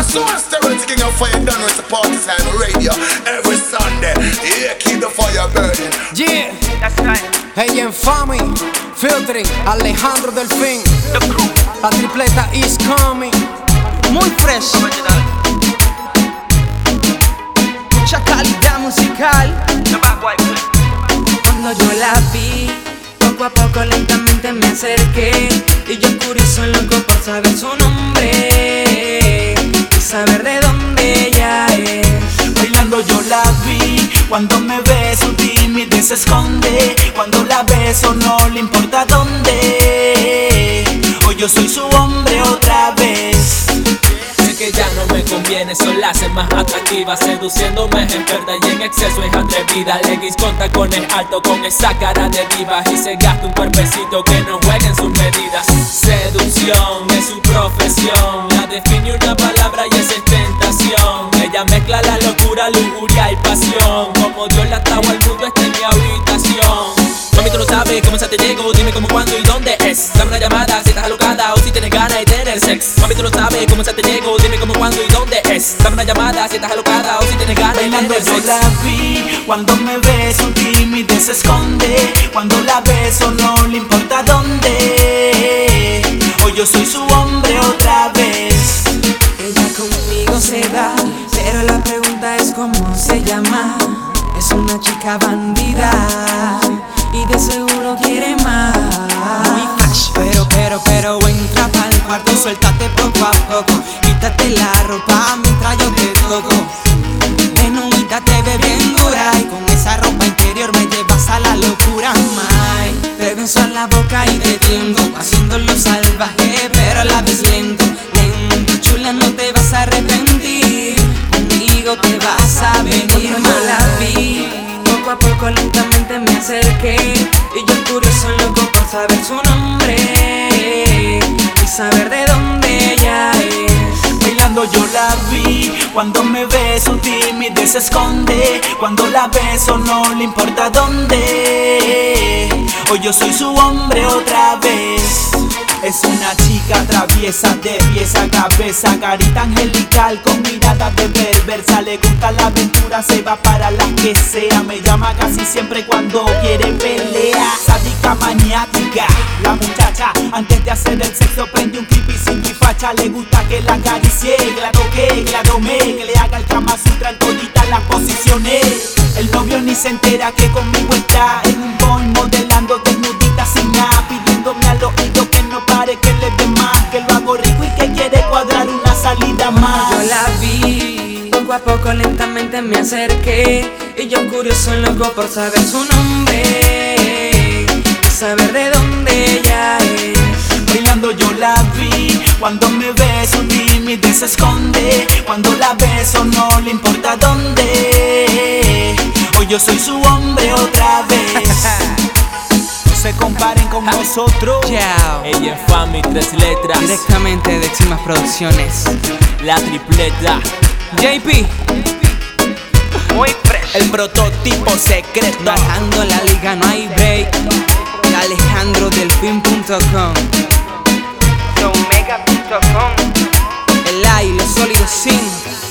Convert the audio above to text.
I saw a steroids king of fire done with the party time radio every Sunday. Yeah, keep the fire burning. Yeah, That's right. hey Infamy, Filtering, Alejandro Delfín, The crew. la tripleta is coming. Muy fresh, Original. mucha calidad musical. Cuando yo la vi, poco a poco lentamente me acerqué Y yo curioso loco por saber su nombre saber de dónde ella es. Bailando yo la vi, cuando me ve su timidez se esconde. Cuando la beso no le importa dónde Hoy yo soy su hombre otra vez. Sé que ya no me conviene, solo la hace más atractiva Seduciéndome en verdad y en exceso es atrevida. Leggings con tacones alto con esa cara de diva Y se gasta un cuerpecito que no juega en sus medidas. Seducción y pasión Como Dios la trajo al mundo está en mi habitación Mami, tú no sabes cómo se te llego, dime cómo, cuándo y dónde es. Dame una llamada si estás alocada o si tienes ganas de tener sex. Mami, tú no sabes cómo se te llego, dime cómo, cuándo y dónde es. Dame una llamada si estás alocada o si tienes ganas de tener yo sex. la vi, cuando me ve su timidez se esconde Cuando la beso no le importa dónde Hoy yo soy su hombre Es una chica bandida y de seguro quiere más pero, pero, pero entra pa'l cuarto, suéltate poco a poco. Quítate la ropa mientras yo te toco. Menudita te ve bien dura y con esa ropa interior me llevas a la locura, my. Te beso en la boca y te tiendo saber su nombre Y saber de dónde ella es. Bailando yo la vi, cuando me ve su timidez se esconde Cuando la beso no le importa dónde. Hoy yo soy su hombre otra vez. Es una chica traviesa de pies a cabeza Carita angelical con mirada de perversa Le gusta la aventura, se va para la que sea Me llama casi siempre cuando quiere pelea Sádica muchacha Antes de hacer el sexo prende un creepy sin facha Le gusta que la acaricie, que la toque, que la tome Que le haga el Kama Sutra en toditas las posiciones. El novio ni se entera que conmigo está En un boy modelando desnudita sin nada Pidiéndome al oído que no pare, que le dé más Que lo hago rico y que quiere cuadrar una salida más. Yo la vi, poco a poco lentamente me acerqué Y yo curioso loco por saber su nombre saber de dónde ella es cuando me ve su timidez se esconde Cuando la beso no le importa dónde Hoy yo soy su hombre otra vez No se comparen con nosotros Chao. Ella es Fami, tres letras. Directamente de Eximas Producciones. La tripleta. JP, Muy fresh. El prototipo secreto bajando la liga, no hay break. AlejandroDelfin.com. Omega.com. El A y los sólidos sin.